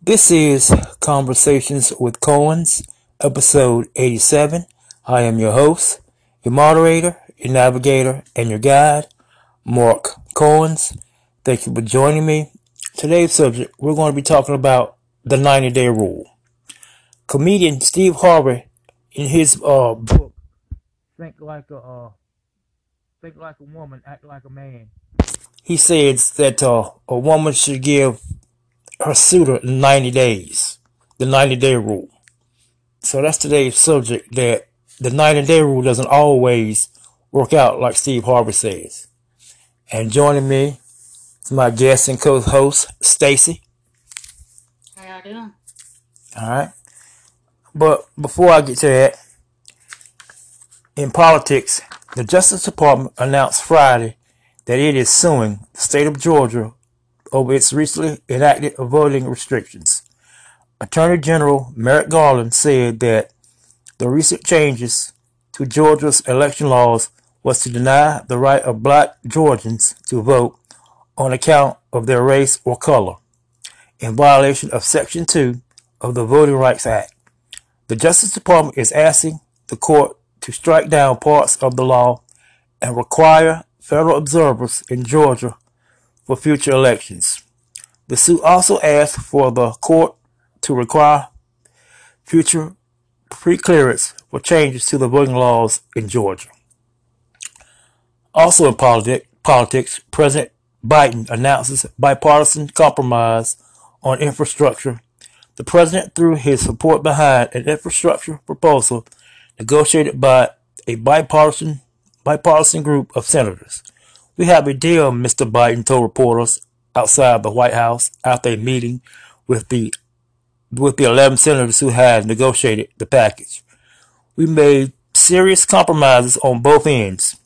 This is Conversations with Coens, episode 87. I am your host, your moderator, your navigator, and your guide, Mark Coens. Thank you for joining me. Today's subject, we're going to be talking about the 90 day rule. Comedian Steve Harvey, in his uh, book, Think Like a uh, Think Like a Woman, Act Like a Man, he says that uh, a woman should give her suitor 90 days, the 90 day rule. So that's today's subject that the 90 day rule doesn't always work out like Steve Harvey says. And joining me is my guest and co-host, Stacy. How y'all doing? All right. But before I get to that, in politics, the Justice Department announced Friday that it is suing the state of Georgia over its recently enacted voting restrictions. Attorney General Merrick Garland said that the recent changes to Georgia's election laws was to deny the right of black Georgians to vote on account of their race or color, in violation of Section 2 of the Voting Rights Act. The Justice Department is asking the court to strike down parts of the law and require federal observers in Georgia for future elections. The suit also asks for the court to require future pre-clearance for changes to the voting laws in Georgia. Also in politi- politics, President Biden announces bipartisan compromise on infrastructure. The president threw his support behind an infrastructure proposal negotiated by a bipartisan bipartisan group of senators. We have a deal, Mr. Biden told reporters outside the White House after a meeting with the with the 11 senators who had negotiated the package. We made serious compromises on both ends.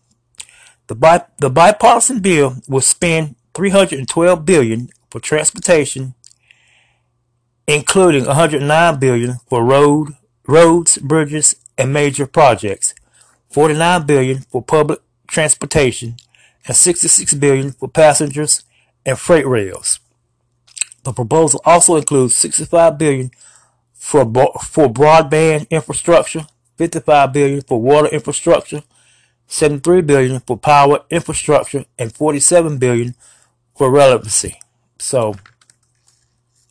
The, bi- the bipartisan bill will spend 312 billion for transportation, including 109 billion for road, roads, bridges, and major projects, 49 billion for public transportation, and 66 billion for passengers and freight rails. The proposal also includes 65 billion for for broadband infrastructure, 55 billion for water infrastructure, 73 billion for power infrastructure, and 47 billion for relevancy. So,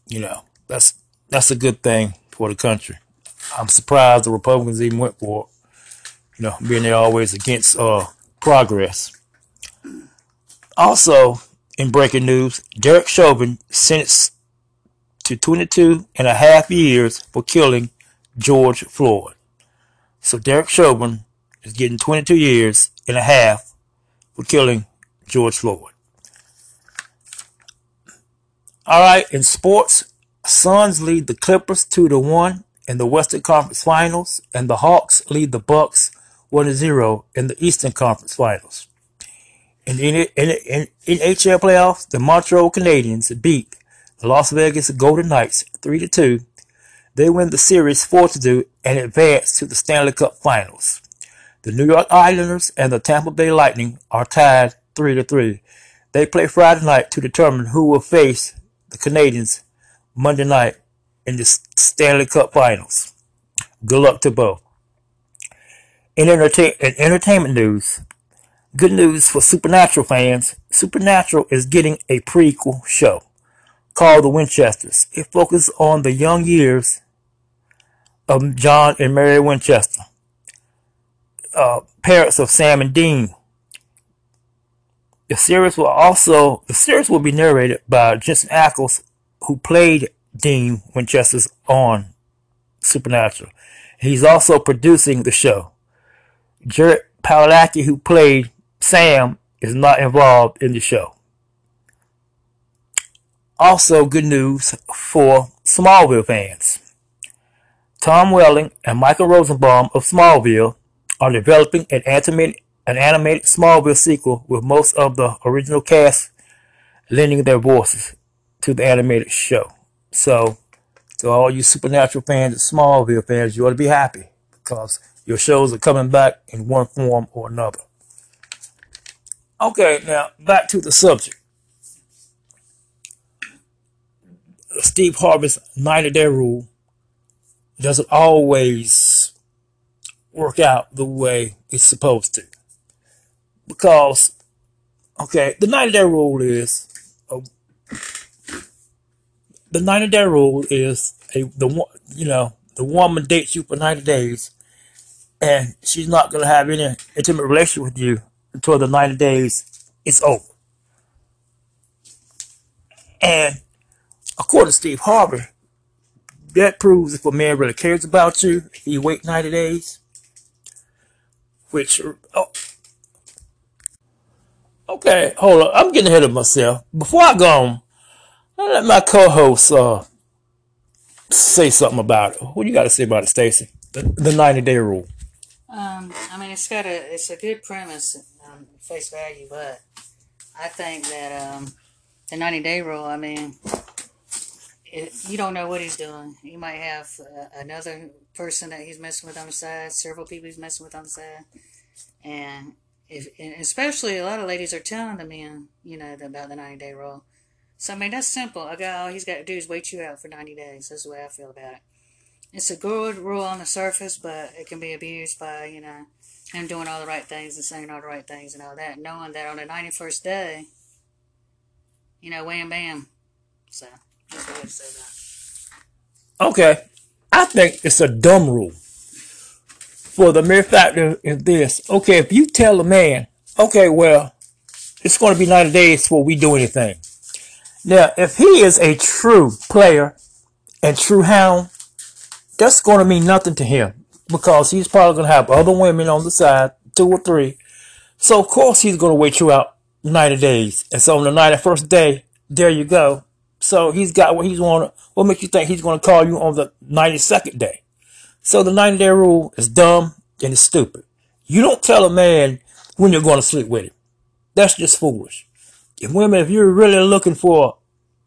you know, that's that's a good thing for the country. I'm surprised the Republicans even went for it. You know, being they always against uh, progress. Also, in breaking news, Derek Chauvin sentenced to 22 and a half years for killing George Floyd. So Derek Chauvin is getting 22 years and a half for killing George Floyd. All right, in sports, Suns lead the Clippers 2 to 1 in the Western Conference Finals, and the Hawks lead the Bucks 1 to 0 in the Eastern Conference Finals. In the NHL playoffs, the Montreal Canadiens beat the Las Vegas Golden Knights 3 to 2. They win the series 4 to 2 and advance to the Stanley Cup Finals. The New York Islanders and the Tampa Bay Lightning are tied 3 to 3. They play Friday night to determine who will face the Canadiens Monday night in the Stanley Cup Finals. Good luck to both. In, entertain- in entertainment news, good news for Supernatural fans. Supernatural is getting a prequel show called The Winchesters. It focuses on the young years of John and Mary Winchester, uh, parents of Sam and Dean. The series will also the series will be narrated by Jensen Ackles, who played Dean Winchester's on Supernatural. He's also producing the show. Jared Padalecki, who played Sam, is not involved in the show. Also, good news for Smallville fans. Tom Welling and Michael Rosenbaum of Smallville are developing an animated, an animated Smallville sequel with most of the original cast lending their voices to the animated show. So, to all you Supernatural fans and Smallville fans, you ought to be happy because your shows are coming back in one form or another. Okay, now back to the subject. Steve Harvey's 90 day rule doesn't always work out the way it's supposed to. Because, okay, the 90 day rule is uh, the 90 day rule is a the you know the woman dates you for 90 days and she's not going to have any intimate relationship with you until the 90 days is over. And according to Steve Harvey, that proves if a man really cares about you, he wait 90 days. Which, oh, okay, hold on. I'm getting ahead of myself. Before I go on, I let my co-host uh, say something about it. What you got to say about it, Stacy? The, the 90 day rule. Um, I mean, it's got a it's a good premise, um, face value, but I think that um, the ninety day rule. I mean, it, you don't know what he's doing. He might have uh, another person that he's messing with on the side, several people he's messing with on the side, and if and especially a lot of ladies are telling the men, you know, about the ninety day rule. So I mean, that's simple. A guy, all he's got to do is wait you out for ninety days. That's the way I feel about it. It's a good rule on the surface, but it can be abused by, you know, him doing all the right things and saying all the right things and all that, knowing that on the 91st day, you know, wham bam. So, say it. Okay. I think it's a dumb rule. For the mere fact is this. Okay, if you tell a man, okay, well, it's going to be 90 days before we do anything. Now, if he is a true player and true hound, that's going to mean nothing to him because he's probably going to have other women on the side, two or three. So of course he's going to wait you out 90 days. And so on the 91st day, there you go. So he's got what he's want. What makes you think he's going to call you on the 92nd day? So the 90 day rule is dumb and it's stupid. You don't tell a man when you're going to sleep with him. That's just foolish. If women, if you're really looking for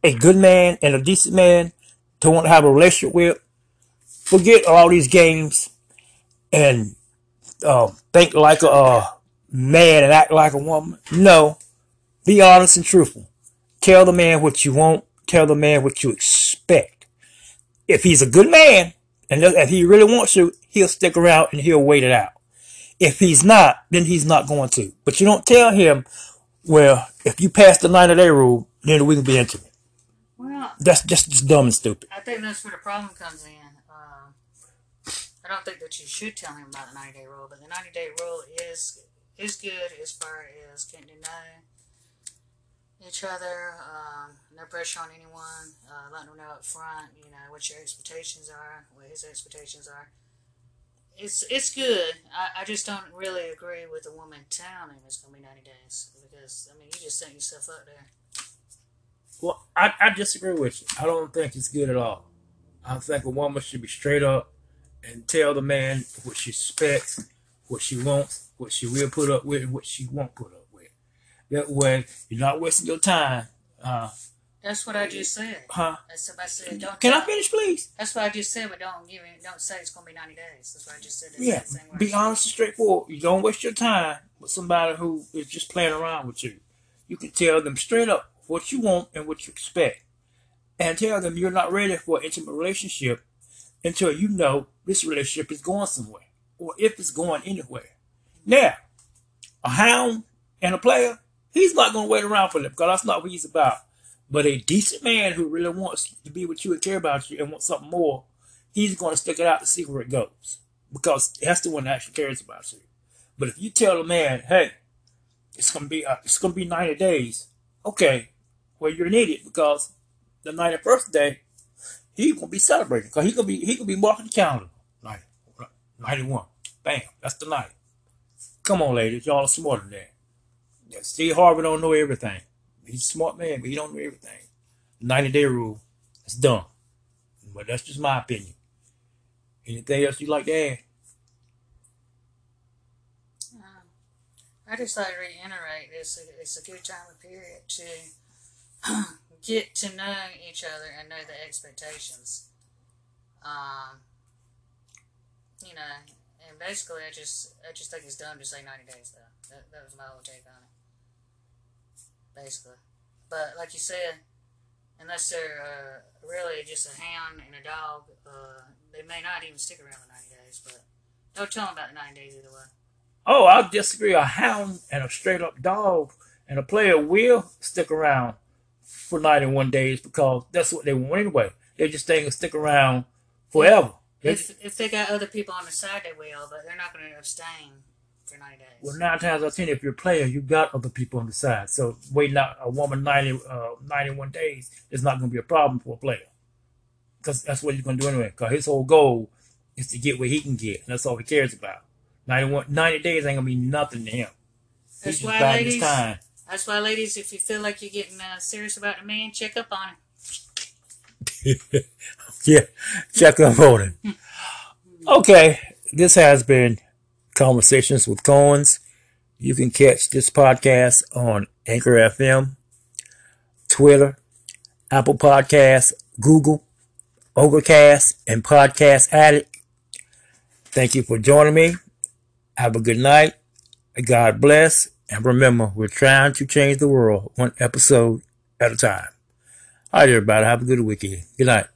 a good man and a decent man to want to have a relationship with, forget all these games and uh, think like a uh, man and act like a woman. No, be honest and truthful. Tell the man what you want. Tell the man what you expect. If he's a good man and if he really wants you, he'll stick around and he'll wait it out. If he's not, then he's not going to. But you don't tell him, well, if you pass the 90 day rule, then we can be intimate. Well, That's just, just dumb and stupid. I think that's where the problem comes in. I don't think that you should tell him about the 90 day rule, but the 90 day rule is is good as far as getting to know each other, um, no pressure on anyone, uh, letting them know up front, you know, what your expectations are, what his expectations are. It's it's good. I, I just don't really agree with the woman telling him it's going to be 90 days because, I mean, you just set yourself up there. Well, I, I disagree with you. I don't think it's good at all. I think a woman should be straight up and tell the man what she expects, what she wants, what she will put up with, what she won't put up with. That way, you're not wasting your time. Uh, That's what I just said. huh? That's what I said. Don't Can I finish, please? That's what I just said, but don't give it. Don't say it's gonna be ninety days. That's what I just said. That's Yeah. Be honest and straightforward. You don't waste your time with somebody who is just playing around with you. You can tell them straight up what you want and what you expect. And tell them you're not ready for an intimate relationship until you know this relationship is going somewhere. Or if it's going anywhere. Now, a hound and a player, he's not going to wait around for them because that's not what he's about. But a decent man who really wants to be with you and care about you and wants something more, he's going to stick it out to see where it goes because that's the one that actually cares about you. But if you tell a man, hey, it's gonna be uh, it's gonna be ninety days, okay, well you're an idiot because the ninety first day he gonna be celebrating because he gonna be he gonna be marking the calendar 90, 91. Bam, that's the night. Come on, ladies, y'all are smarter than that. Steve Harvey don't know everything. He's a smart man, but he don't know everything. Ninety day rule, it's dumb. But that's just my opinion. Anything else you'd like to add? Um, I just like to reiterate this. It's a good time of period to get to know each other and know the expectations. Um, you know, and basically, I just I just think it's dumb to say ninety days though. That that was my whole take on it. Basically, but like you said, unless they're uh, really just a hound and a dog, uh, they may not even stick around the 90 days. But don't tell them about the 90 days either way. Oh, I'll disagree. A hound and a straight up dog and a player will stick around for 91 days because that's what they want anyway. They just think stick around forever. If, if they got other people on the side, they will, but they're not going to abstain for 90 days. Well, nine times out of ten, if you're a player, you got other people on the side. So waiting out a woman 90, uh, 91 days is not going to be a problem for a player. Because that's what he's going to do anyway. Because his whole goal is to get what he can get. And that's all he cares about. 91, 90 days ain't going to be nothing to him. He's That's just why, biding his time. That's why, ladies, if you feel like you're getting uh, serious about a man, check up on him. Yeah, check up on him. Okay, this has been Conversations with Coens. You can catch this podcast on Anchor FM, Twitter, Apple Podcasts, Google, Overcast, and Podcast Addict. Thank you for joining me. Have a good night. God bless. And remember, we're trying to change the world one episode at a time. All right, everybody. Have a good weekend. Good night.